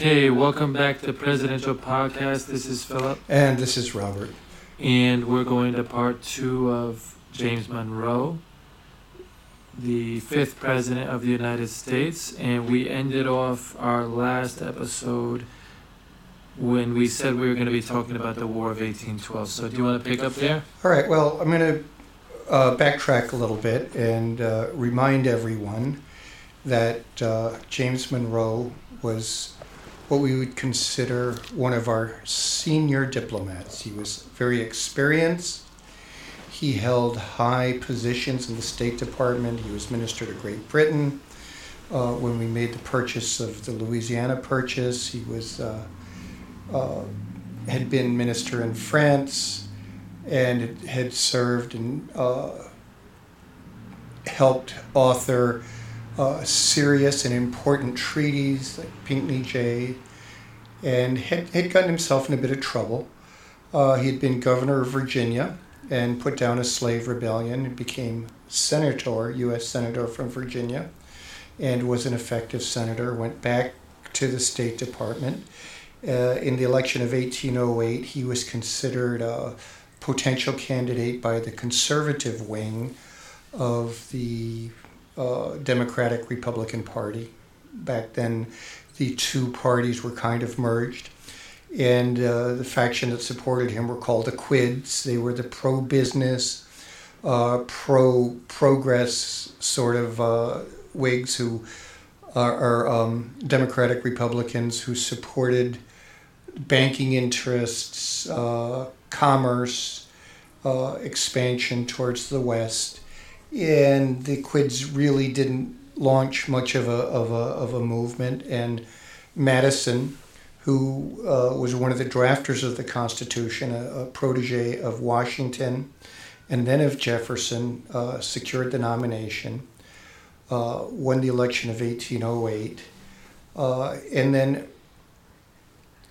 Okay, welcome back to Presidential Podcast. This is Philip, And this is Robert. and we're going to part two of James Monroe, the fifth president of the United States. And we ended off our last episode when we said we were going to be talking about the War of 1812. So, do you want to pick up there? All right, well, I'm going to uh, backtrack a little bit and uh, remind everyone that uh, James Monroe was what we would consider one of our senior diplomats. He was very experienced. He held high positions in the State Department. He was Minister to Great Britain. Uh, when we made the purchase of the Louisiana Purchase, he was uh, uh, had been minister in France and had served and uh, helped author uh, serious and important treaties like Pinckney Jay, and had, had gotten himself in a bit of trouble. Uh, he had been governor of Virginia and put down a slave rebellion and became senator, U.S. senator from Virginia, and was an effective senator. Went back to the State Department. Uh, in the election of 1808, he was considered a potential candidate by the conservative wing of the uh, Democratic Republican Party. Back then, the two parties were kind of merged. And uh, the faction that supported him were called the Quids. They were the pro business, uh, pro progress sort of uh, Whigs who are, are um, Democratic Republicans who supported banking interests, uh, commerce, uh, expansion towards the West and the Quids really didn't launch much of a, of a, of a movement. And Madison, who uh, was one of the drafters of the Constitution, a, a, protege of Washington and then of Jefferson, uh, secured the nomination, uh, won the election of 1808, uh, and then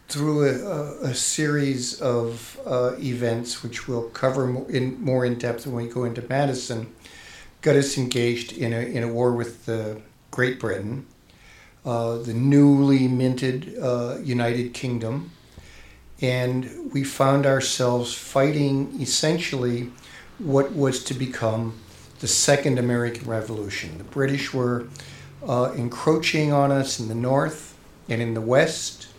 through a, a, series of uh, events, which we'll cover in more in depth when we go into Madison, got us engaged in a, in a war with uh, Great Britain, uh, the newly minted uh, United Kingdom, and we found ourselves fighting essentially what was to become the Second American Revolution. The British were uh, encroaching on us in the north and in the west.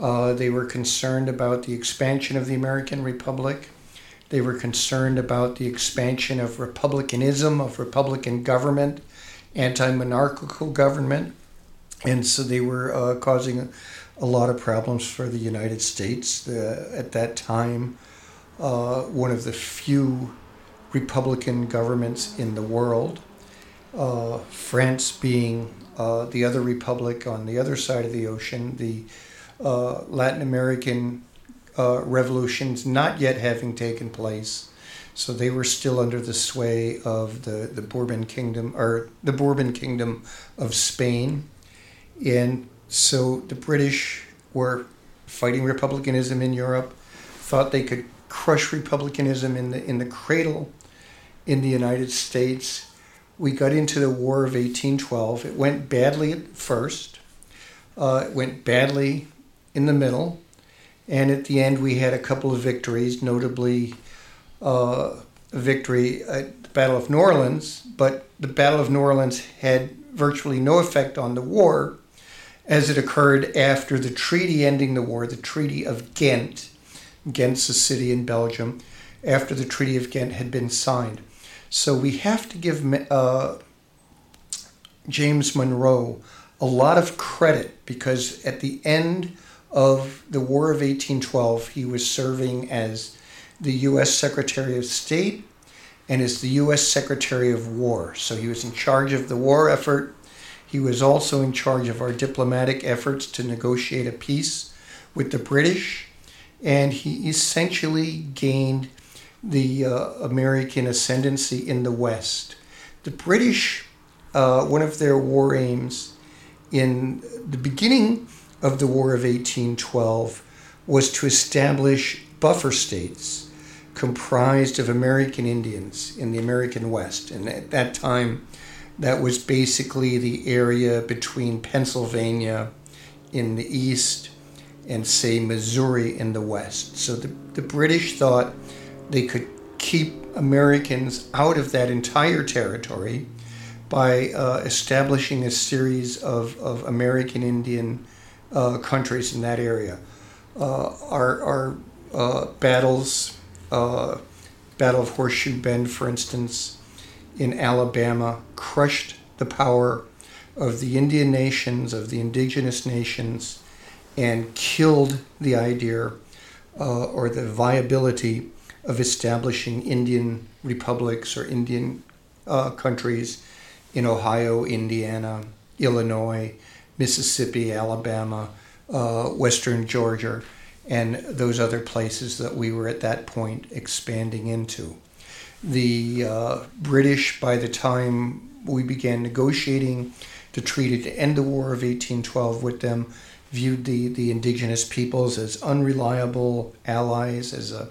Uh, they were concerned about the expansion of the American Republic they were concerned about the expansion of republicanism, of republican government, anti monarchical government. And so they were uh, causing a lot of problems for the United States. The, at that time, uh, one of the few republican governments in the world, uh, France being uh, the other republic on the other side of the ocean, the uh, Latin American uh, revolutions not yet having taken place. So they were still under the sway of the, the Bourbon kingdom or the Bourbon kingdom of Spain. And so the British were fighting republicanism in Europe, thought they could crush republicanism in the in the cradle in the United States. We got into the War of 1812. It went badly at first. Uh, it went badly in the middle. And at the end, we had a couple of victories, notably uh, a victory at the Battle of New Orleans. But the Battle of New Orleans had virtually no effect on the war as it occurred after the treaty ending the war, the Treaty of Ghent. Ghent's a city in Belgium, after the Treaty of Ghent had been signed. So we have to give uh, James Monroe a lot of credit because at the end of the War of 1812, he was serving as the U.S. Secretary of State and as the U.S. Secretary of War. So he was in charge of the war effort. He was also in charge of our diplomatic efforts to negotiate a peace with the British. And he essentially gained the uh, American ascendancy in the West. The British, uh, one of their war aims in the beginning of the War of 1812 was to establish buffer states comprised of American Indians in the American West. And at that time, that was basically the area between Pennsylvania in the east and, say, Missouri in the west. So the, the British thought they could keep Americans out of that entire territory by uh, establishing a series of, of American Indian uh, countries in that area. Uh, our our uh, battles, uh, Battle of Horseshoe Bend, for instance, in Alabama, crushed the power of the Indian nations, of the indigenous nations, and killed the idea uh, or the viability of establishing Indian republics or Indian countries in Ohio, Indiana, Illinois, Mississippi, Alabama, uh, Western Georgia, and those other places that we were at that point expanding into. The uh, British, by the time we began negotiating the treaty to end the War of 1812 with them, viewed the, the indigenous peoples as unreliable allies, as a,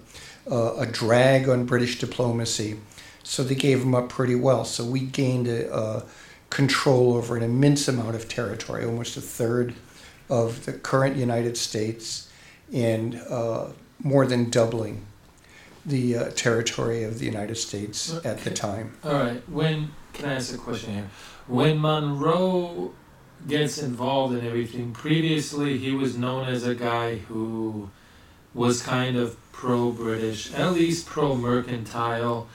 a, a drag on British diplomacy. So they gave them up pretty well. So we gained a, a control over an immense amount of territory, almost a third of the current United States, and uh, more than doubling the uh, territory of the United States at the time. All right. When can I ask a question here? When Monroe gets involved in everything, previously he was known as a guy who was kind of pro-British, at least pro-mercantile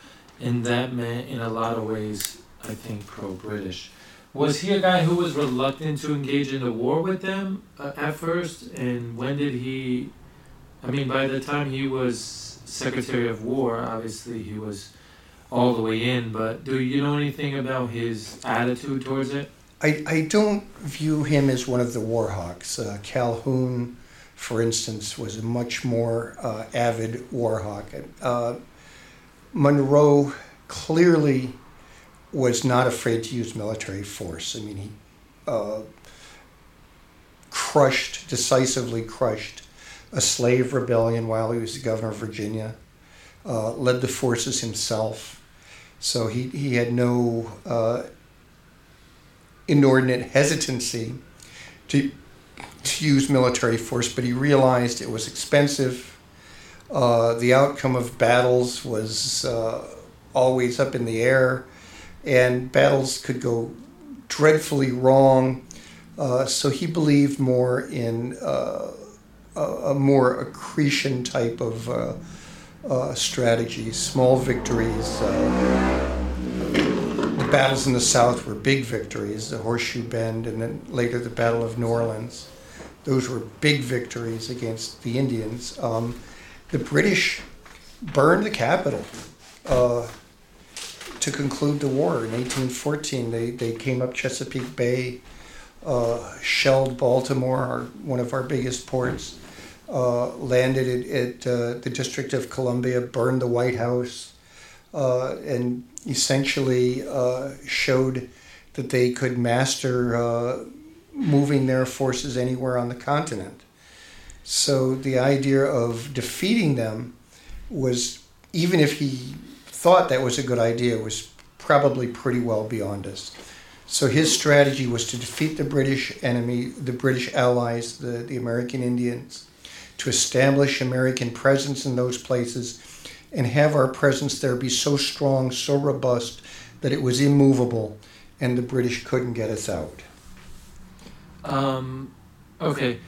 and that meant in a lot of ways, I think, pro-British. Was he a guy who was reluctant to engage in a war with them uh, at first? And when did he? I mean, by the time he was Secretary of War, obviously he was all the way in. But do you know anything about his attitude towards it? I, I don't view him as one of the war hawks. Uh, Calhoun, for instance, was a much more uh, avid war hawk. Uh, Monroe clearly was not afraid to use military force. I mean, he uh, crushed, decisively crushed a slave rebellion while he was the governor of Virginia, uh, led the forces himself. So he, he had no uh, inordinate hesitancy to, to use military force, but he realized it was expensive uh, the outcome of battles was uh, always up in the air, and battles could go dreadfully wrong. Uh, so he believed more in uh, a, more accretion type of uh, strategies, small victories. the battles in the South were big victories, the Horseshoe Bend, and then later the Battle of New Orleans. Those were big victories against the Indians. Um, the British burned the capital uh, to conclude the war in 1814. They, they came up Chesapeake Bay, uh, shelled Baltimore, our, one of our biggest ports, uh, landed at, at uh, the District of Columbia, burned the White House, uh, and essentially uh, showed that they could master moving their forces anywhere on the continent. So the idea of defeating them was, even if he thought that was a good idea, was probably pretty well beyond us. So his strategy was to defeat the British enemy, the British allies, the, the American Indians, to establish American presence in those places and have our presence there be so strong, so robust that it was immovable and the British couldn't get us out. Um, okay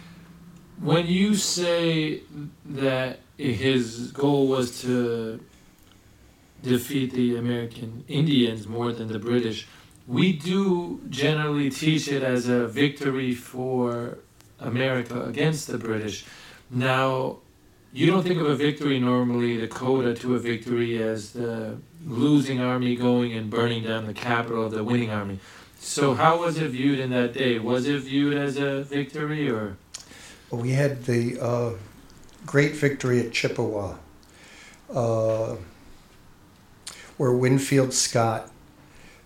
when you say that his goal was to defeat the American Indians more than the British, we do generally teach it as a victory for America against the British. Now, you don't think of a victory normally, the coda to a victory, as the losing army going and burning down the capital of the winning army. So, how was it viewed in that day? Was it viewed as a victory or? we had the uh, great victory at Chippewa, uh, where Winfield Scott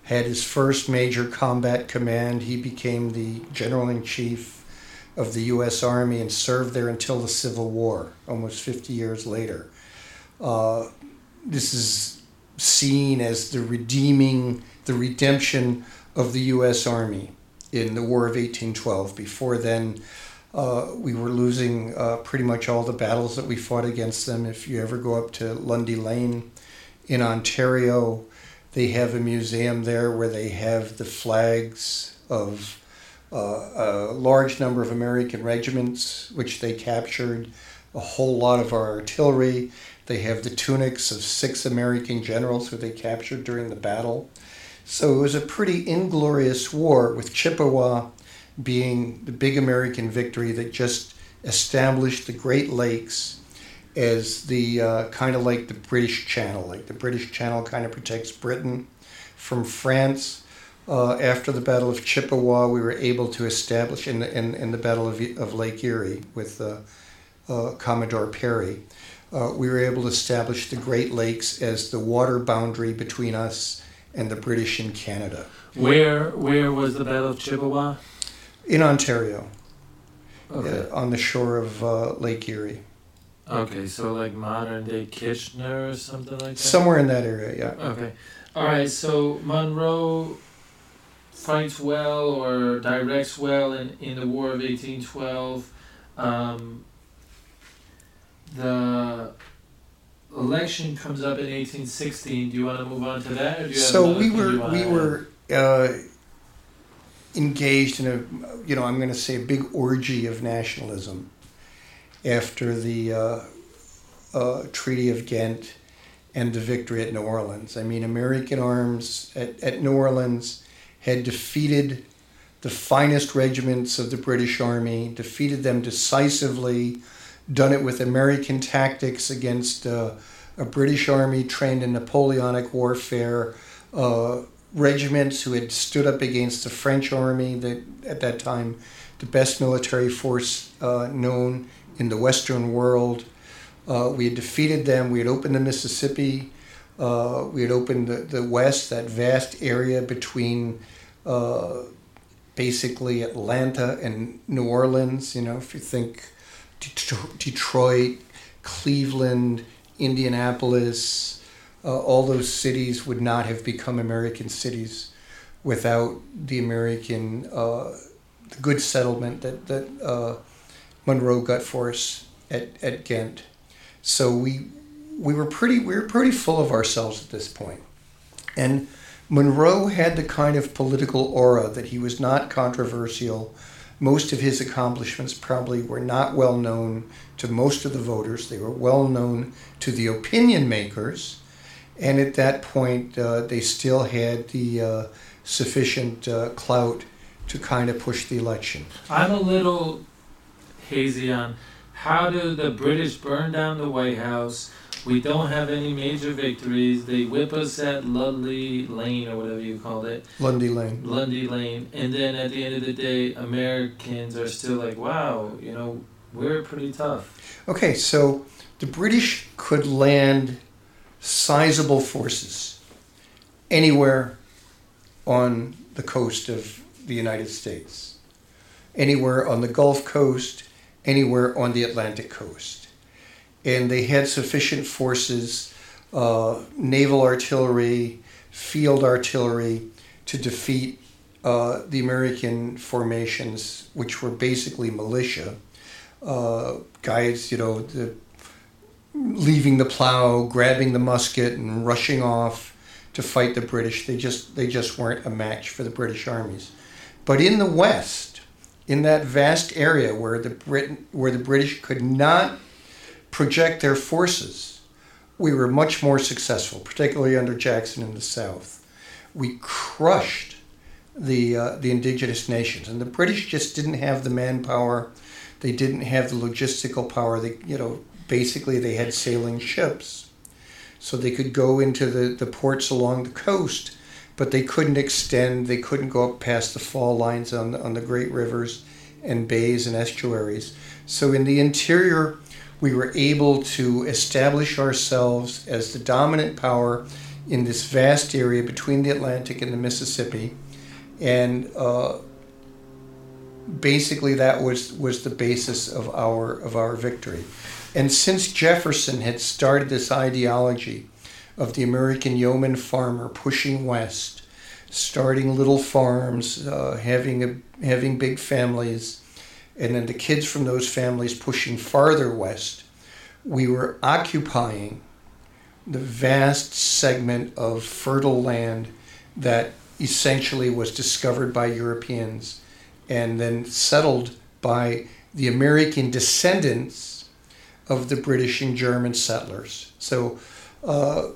had his first major combat command. He became the general in chief of the U.S. Army and served there until the Civil War, almost 50 years later. Uh, this is seen as the redeeming, the redemption of the U.S. Army in the War of 1812. Before then, Uh, we were losing uh, pretty much all the battles that we fought against them. If you ever go up to Lundy Lane in Ontario, they have a museum there where they have the flags of uh, a large number of American regiments, which they captured, a whole lot of our artillery. They have the tunics of six American generals who they captured during the battle. So it was a pretty inglorious war, with Chippewa being the big American victory that just established the Great Lakes as the uh, kind of like the British Channel. Like the British Channel kind of protects Britain from France. Uh, after the Battle of Chippewa, we were able to establish in the, in, in the Battle of, of Lake Erie with uh, uh Commodore Perry. Uh, we were able to establish the Great Lakes as the water boundary between us and the British in Canada. Where where was the Battle of Chippewa? In Ontario. Okay. Uh, on the shore of uh, Lake Erie. Okay, so like modern day Kitchener or something like that. Somewhere in that area, yeah. Okay. All right. So Monroe fights well or directs well in, in the War of eighteen twelve. Um, the election comes up in eighteen sixteen. Do you want to move on to that, or do you have So we were we were uh, engaged in a you know I'm going to say a big orgy of nationalism after the uh, uh, Treaty of Ghent and the victory at New Orleans. I mean, American arms at, at New Orleans had defeated the finest regiments of the British Army, defeated them decisively, done it with American tactics against uh, a British Army trained in Napoleonic warfare, uh, regiments who had stood up against the French Army, that at that time, the best military force uh, known in the Western world. Uh, we had defeated them. We had opened the Mississippi. Uh, we had opened the, the West, that vast area between uh, basically Atlanta and New Orleans. You know, if you think Det- Detroit, Cleveland, Indianapolis, uh, all those cities would not have become American cities without the American, uh, the good settlement that, that uh, Monroe got for us at, at Ghent. So we we were pretty we were pretty full of ourselves at this point. And Monroe had the kind of political aura that he was not controversial. Most of his accomplishments probably were not well known to most of the voters. They were well known to the opinion makers. And at that point, uh, they still had the uh, sufficient uh, clout to kind of push the election. I'm a little hazy on how do the British burn down the White House? We don't have any major victories. They whip us at Ludley Lane or whatever you called it, Lundy Lane. Lundy Lane, and then at the end of the day, Americans are still like, wow, you know, we're pretty tough. Okay, so the British could land sizable forces anywhere on the coast of the United States, anywhere on the Gulf Coast, anywhere on the Atlantic coast. And they had sufficient forces, uh, naval artillery, field artillery, to defeat uh, the American formations, which were basically militia. Uh, guys, you know, the, leaving the plow, grabbing the musket, and rushing off to fight the British. They just they just weren't a match for the British armies. But in the West, in that vast area where the Brit where the British could not project their forces, we were much more successful, particularly under Jackson in the South. We crushed the uh, the indigenous nations, and the British just didn't have the manpower. They didn't have the logistical power. They, you know, basically they had sailing ships, so they could go into the, the ports along the coast, but they couldn't extend. They couldn't go up past the fall lines on the, on the great rivers and bays and estuaries. So in the interior, we were able to establish ourselves as the dominant power in this vast area between the Atlantic and the Mississippi, and uh, basically that was was the basis of our of our victory. And since Jefferson had started this ideology of the American yeoman farmer pushing west, starting little farms, uh, having a, having big families, and then the kids from those families pushing farther west, we were occupying the vast segment of fertile land that essentially was discovered by Europeans and then settled by the American descendants of the British and German settlers. So uh,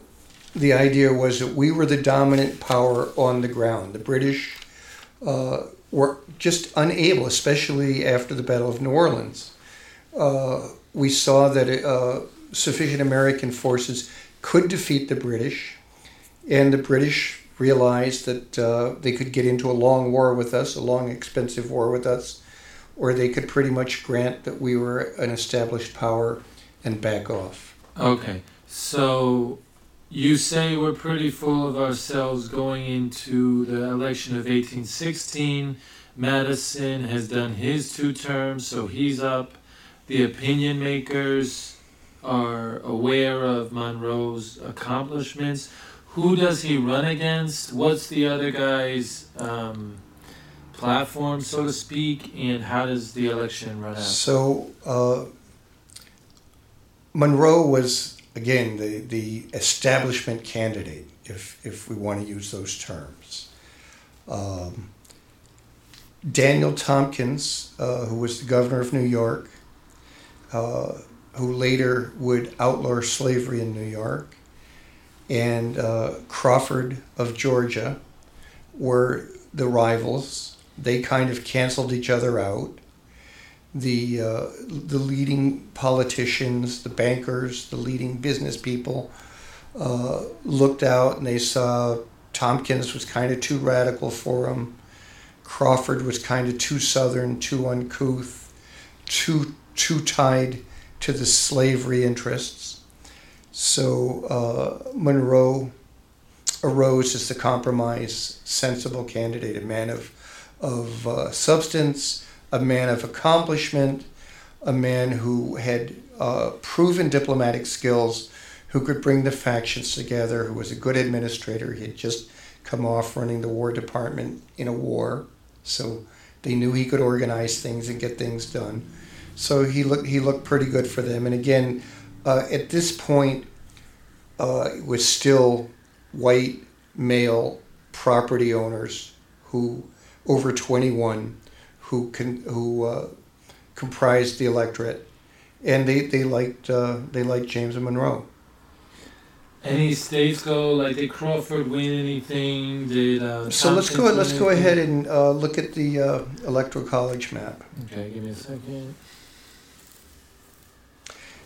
the idea was that we were the dominant power on the ground. The British uh, were just unable, especially after the Battle of New Orleans. Uh, we saw that uh, sufficient American forces could defeat the British, and the British realized that uh, they could get into a long war with us, a long, expensive war with us, or they could pretty much grant that we were an established power and back off. Okay, so you say we're pretty full of ourselves going into the election of 1816. Madison has done his two terms, so he's up. The opinion makers are aware of Monroe's accomplishments. Who does he run against? What's the other guy's um, platform, so to speak, and how does the election run out? So, uh, Monroe was again the, the establishment candidate, if, if we want to use those terms. Um, Daniel Tompkins, uh, who was the governor of New York, uh, who later would outlaw slavery in New York, and uh, Crawford of Georgia were the rivals. They kind of canceled each other out the uh, the leading politicians, the bankers, the leading business people uh, looked out and they saw Tompkins was kind of too radical for them. Crawford was kind of too southern, too uncouth, too too tied to the slavery interests. So uh, Monroe arose as the compromise, sensible candidate, a man of of uh, substance a man of accomplishment, a man who had uh, proven diplomatic skills, who could bring the factions together, who was a good administrator. He had just come off running the War Department in a war, so they knew he could organize things and get things done. So he looked he looked pretty good for them. And again, uh, at this point, uh, it was still white male property owners who over 21 who can who uh, comprised the electorate, and they they liked uh, they liked James Monroe. Any states go like did Crawford win anything? Did uh, so? Let's go. Let's go ahead and uh, look at the uh, electoral college map. Okay, give me a second.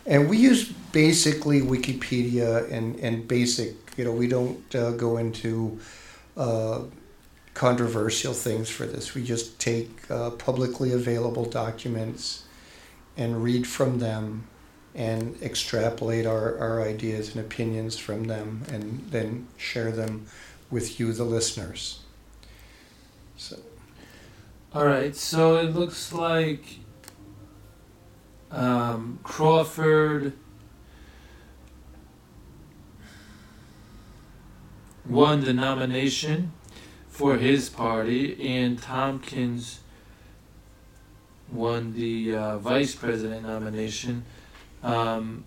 And we use basically Wikipedia and, and basic, you know, we don't uh, go into uh, controversial things for this. We just take uh, publicly available documents and read from them and extrapolate our, our ideas and opinions from them and then share them with you, the listeners. So. All right, so it looks like um, Crawford won the nomination for his party, and Tompkins won the uh, vice president nomination. Um,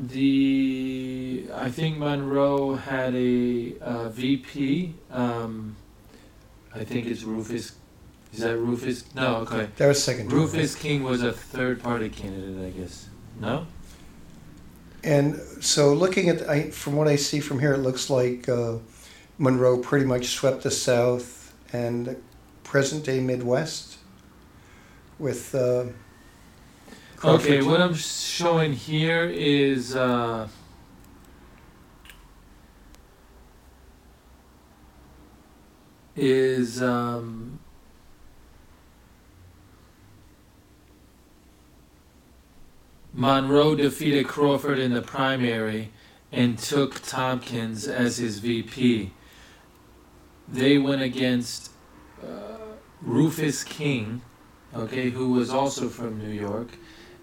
the I think Monroe had a uh, VP. Um, I think it's Rufus. Is that Rufus? No, okay. That was second. Rufus King was a third party candidate, I guess. No. And so, looking at I, from what I see from here, it looks like. Uh, Monroe pretty much swept the South and the present day Midwest with. Uh, okay, what I'm showing here is. Uh, is um, Monroe defeated Crawford in the primary and took Tompkins as his VP they went against uh, Rufus King, okay, who was also from New York,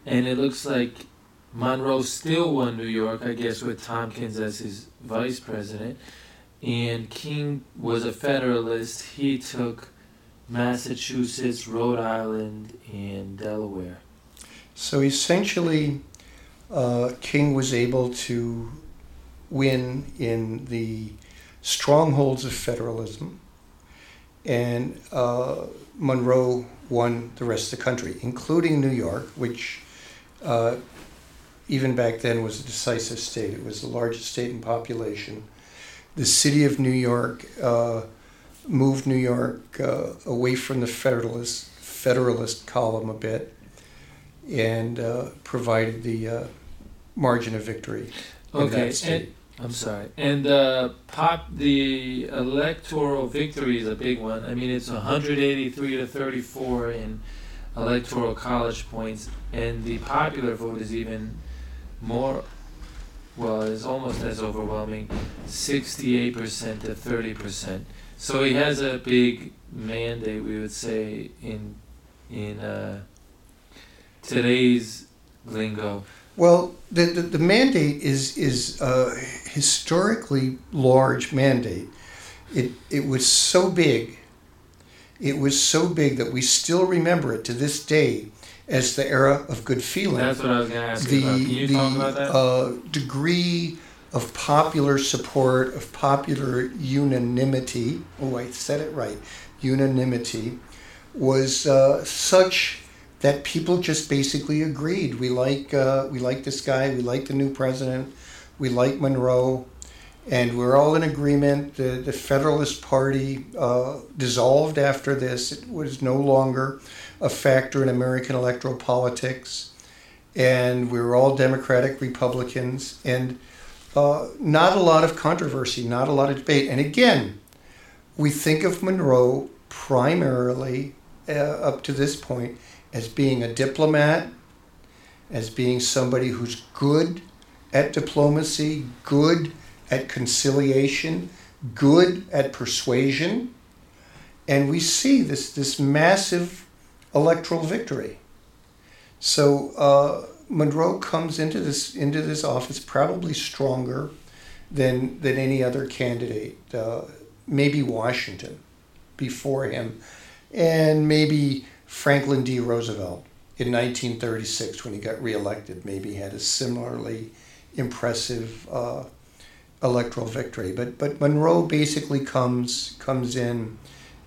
and it looks like Monroe still won New York, I guess, with Tompkins as his vice president. And King was a Federalist. He took Massachusetts, Rhode Island, and Delaware. So essentially, uh, King was able to win in the strongholds of federalism, and uh, Monroe won the rest of the country, including New York, which uh, even back then was a decisive state. It was the largest state in population. The city of New York uh, moved New York uh, away from the federalist federalist column a bit, and uh, provided the uh, margin of victory. in Okay, that state. and I'm sorry. And the pop, the electoral victory is a big one. I mean, it's 183 to 34 in electoral college points, and the popular vote is even more. Well, is almost as overwhelming, 68% to 30%. So he has a big mandate, we would say, in in uh, today's lingo. Well, the, the, the mandate is is a historically large mandate. It it was so big. It was so big that we still remember it to this day as the era of good feeling. That's what I was going to ask the you about. Can you the talk about that? Uh, degree of popular support of popular unanimity. Oh, I said it right. Unanimity was uh, such that people just basically agreed. We like uh, we like this guy. We like the new president. We like Monroe, and we're all in agreement. The the Federalist Party uh, dissolved after this. It was no longer a factor in American electoral politics, and we were all Democratic Republicans, and uh, not a lot of controversy, not a lot of debate. And again, we think of Monroe primarily uh, up to this point as being a diplomat, as being somebody who's good at diplomacy, good at conciliation, good at persuasion. And we see this, this massive electoral victory. So uh, Monroe comes into this into this office probably stronger than than any other candidate. Uh, maybe Washington before him, and maybe Franklin D. Roosevelt in 1936 when he got reelected. Maybe had a similarly impressive uh, electoral victory. But but Monroe basically comes comes in,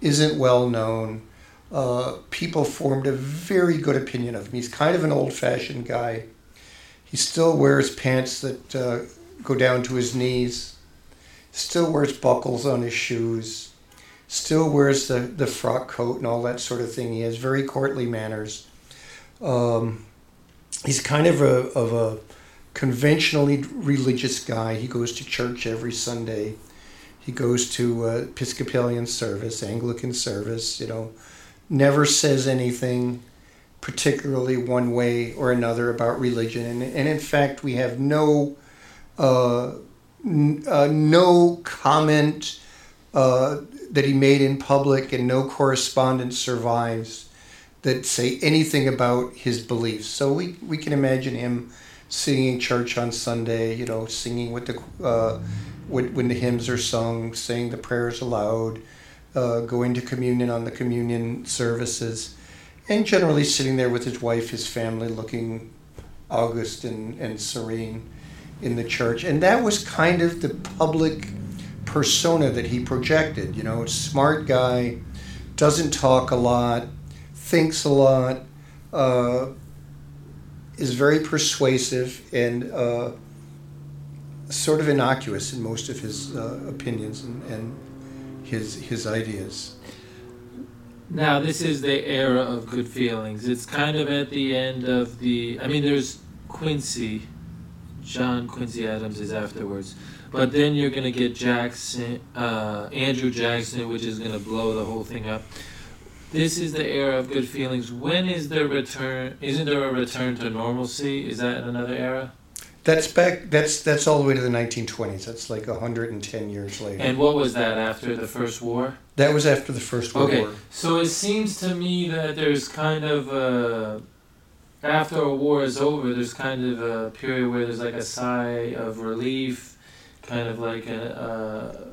isn't well known. Uh, people formed a very good opinion of him. He's kind of an old-fashioned guy. He still wears pants that uh, go down to his knees. Still wears buckles on his shoes. Still wears the, the frock coat and all that sort of thing. He has very courtly manners. Um, he's kind of a, of a conventionally religious guy. He goes to church every Sunday. He goes to uh, Episcopalian service, Anglican service, you know never says anything particularly one way or another about religion. And, and in fact, we have no, uh, n- uh, no comment uh, that he made in public and no correspondence survives that say anything about his beliefs. So we, we can imagine him singing in church on Sunday, you know, singing with the, uh, when, when the hymns are sung, saying the prayers aloud, uh, going to communion on the communion services, and generally sitting there with his wife, his family, looking august and, and serene in the church. And that was kind of the public persona that he projected. You know, smart guy, doesn't talk a lot, thinks a lot, uh, is very persuasive, and uh, sort of innocuous in most of his uh, opinions and, and his his ideas. Now, this is the era of good feelings. It's kind of at the end of the. I mean, there's Quincy, John Quincy Adams is afterwards, but then you're gonna get Jackson, uh, Andrew Jackson, which is gonna blow the whole thing up. This is the era of good feelings. When is the return? Isn't there a return to normalcy? Is that another era? That's back. That's that's all the way to the 1920s. That's like 110 years later. And what was that after the first war? that was after the First World Okay, War. so it seems to me that there's kind of a, after a war is over, there's kind of a period where there's like a sigh of relief, kind of like a, uh,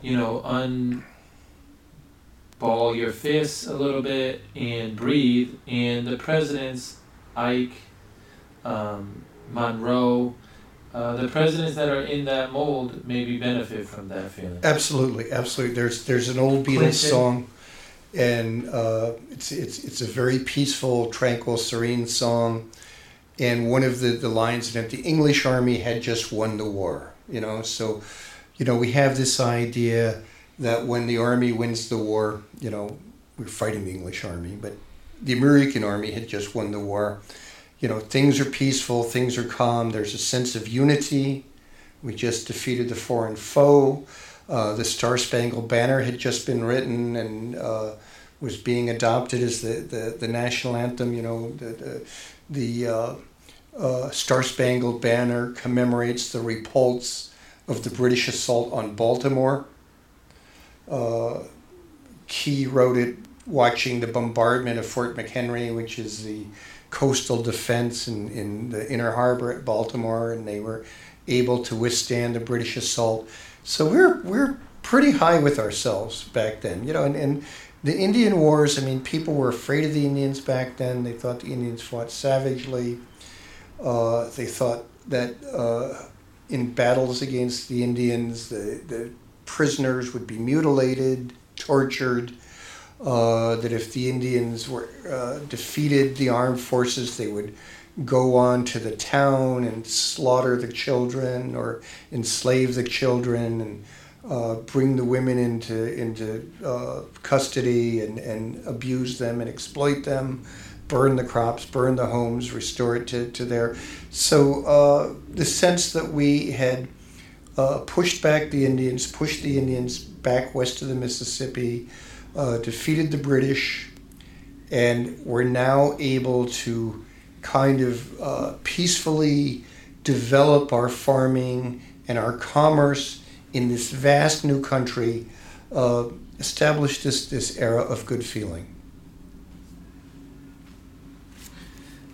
you know, un, ball your fists a little bit and breathe. And the presidents, Ike, um, Monroe, uh, the presidents that are in that mold maybe benefit from that feeling. Absolutely, absolutely. There's there's an old Beatles Clinton. song, and uh, it's it's it's a very peaceful, tranquil, serene song. And one of the, the lines in it, the English army had just won the war. You know, so you know we have this idea that when the army wins the war, you know, we're fighting the English army, but the American army had just won the war. You know, things are peaceful, things are calm. There's a sense of unity. We just defeated the foreign foe. Uh, the Star Spangled Banner had just been written and uh, was being adopted as the, the, the national anthem. You know, the, the, the uh, uh, Star Spangled Banner commemorates the repulse of the British assault on Baltimore. Key wrote it watching the bombardment of Fort McHenry, which is the coastal defense in, in the inner harbor at Baltimore, and they were able to withstand the British assault. So we're we're pretty high with ourselves back then, you know. And, and the Indian Wars, I mean, people were afraid of the Indians back then. They thought the Indians fought savagely. Uh, they thought that uh, in battles against the Indians, the, the prisoners would be mutilated, tortured. Uh, that if the Indians were uh, defeated the armed forces, they would go on to the town and slaughter the children or enslave the children and uh, bring the women into into uh, custody and, and abuse them and exploit them, burn the crops, burn the homes, restore it to, to their. So uh, the sense that we had uh, pushed back the Indians, pushed the Indians back west of the Mississippi, uh, defeated the British, and we're now able to kind of uh, peacefully develop our farming and our commerce in this vast new country, uh, establish this, this era of good feeling.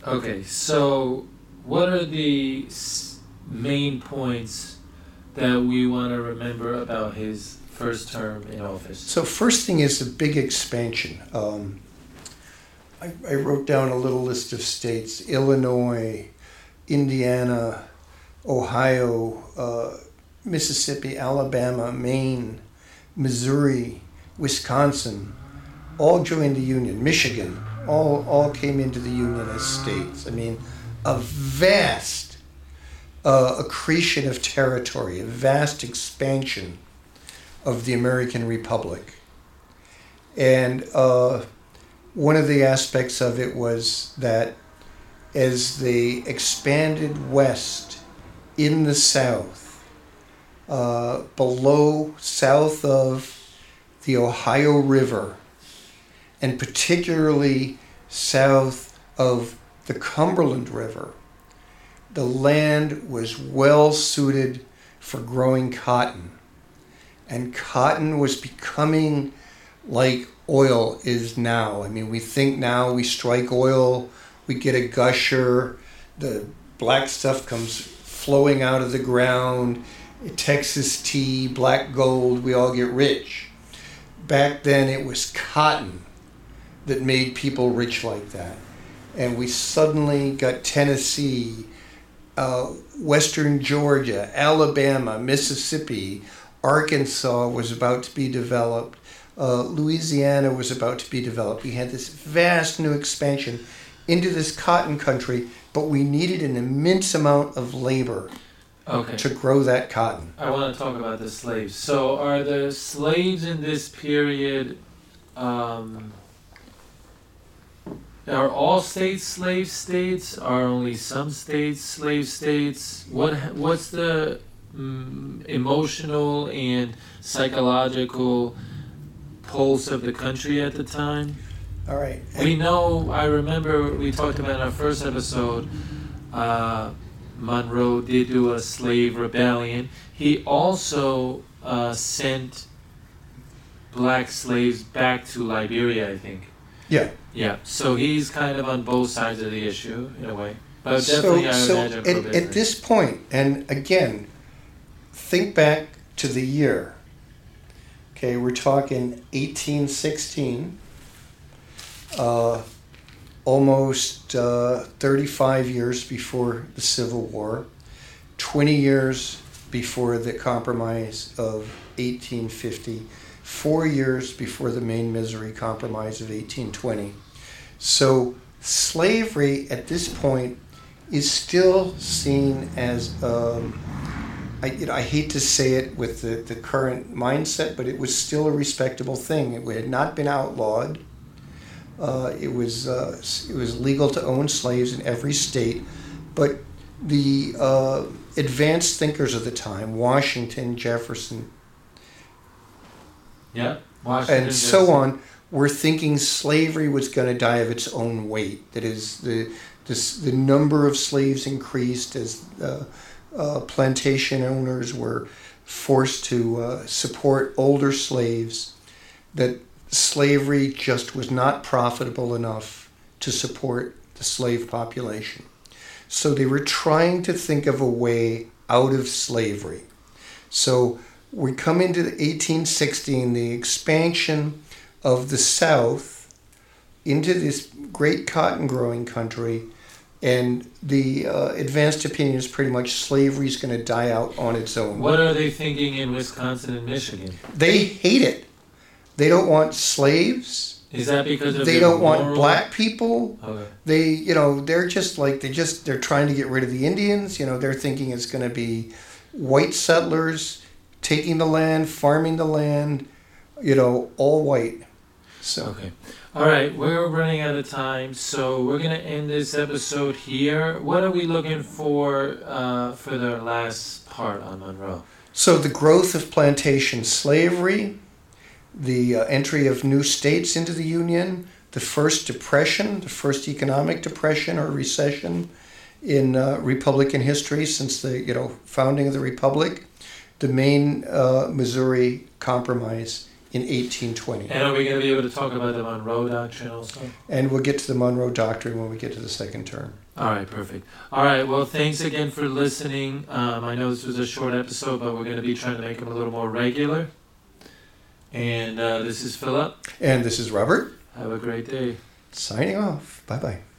Okay, so what are the main points that we want to remember about his first term in office? So first thing is the big expansion. Um, I, I wrote down a little list of states: Illinois, Indiana, Ohio, uh, Mississippi, Alabama, Maine, Missouri, Wisconsin, all joined the union. Michigan, all all came into the union as states. I mean, a vast uh, accretion of territory, a vast expansion of the American Republic. And uh, one of the aspects of it was that as the expanded west in the south, uh, below, south of the Ohio River, and particularly south of the Cumberland River, the land was well suited for growing cotton. And cotton was becoming like oil is now. I mean, we think now we strike oil, we get a gusher, the black stuff comes flowing out of the ground, Texas tea, black gold, we all get rich. Back then it was cotton that made people rich like that. And we suddenly got Tennessee, uh, Western Georgia, Alabama, Mississippi, Arkansas was about to be developed. Uh, Louisiana was about to be developed. We had this vast new expansion into this cotton country, but we needed an immense amount of labor Okay. to grow that cotton. I want to talk about the slaves. So, are the slaves in this period, um, are all states slave states? Are only some states slave states? What what's the mm, emotional and psychological pulse of the country at the time? All right. We know. I remember we talked about in our first episode. Uh, Monroe did do a slave rebellion. He also uh, sent black slaves back to Liberia, I think. Yeah. Yeah. So he's kind of on both sides of the issue in a way. But so, so imagine at, at this point, and again, think back to the year. Okay, we're talking 1816. Uh, almost uh, 35 years before the Civil War, 20 years before the Compromise of 1850, four years before the Maine Missouri Compromise of 1820. So slavery at this point is still seen as, um, I, you know, I hate to say it with the, the current mindset, but it was still a respectable thing. It had not been outlawed. Uh, it was uh, it was legal to own slaves in every state, but the uh, advanced thinkers of the time, Washington, Jefferson, yeah, Washington, and so on, were thinking slavery was going to die of its own weight. That is, the this, the number of slaves increased as uh, plantation owners were forced to uh, support older slaves. That slavery just was not profitable enough to support the slave population. So they were trying to think of a way out of slavery. So we come into 1816, the expansion of the South into this great cotton growing country, and the uh, advanced opinion is pretty much slavery is going to die out on its own. What are they thinking in Wisconsin and Michigan? They hate it. They don't want slaves. Is that because of they don't want black people? Okay. They, you know, they're just like they just they're trying to get rid of the Indians. You know, they're thinking it's going to be white settlers taking the land, farming the land. You know, all white. So. Okay. All right, we're running out of time, so we're gonna end this episode here. What are we looking for uh, for the last part on Monroe? So the growth of plantation slavery, the uh, entry of new states into the Union, the first depression, the first economic depression or recession in uh, Republican history since the you know founding of the Republic, the Maine uh, Missouri Compromise in 1820. And are we going to be able to talk about the Monroe Doctrine also? And we'll get to the Monroe Doctrine when we get to the second term. All right, perfect. All right, well, thanks again for listening. Um, I know this was a short episode, but we're going to be trying to make them a little more regular. And uh, this is Philip. And this is Robert. Have a great day. Signing off. Bye bye.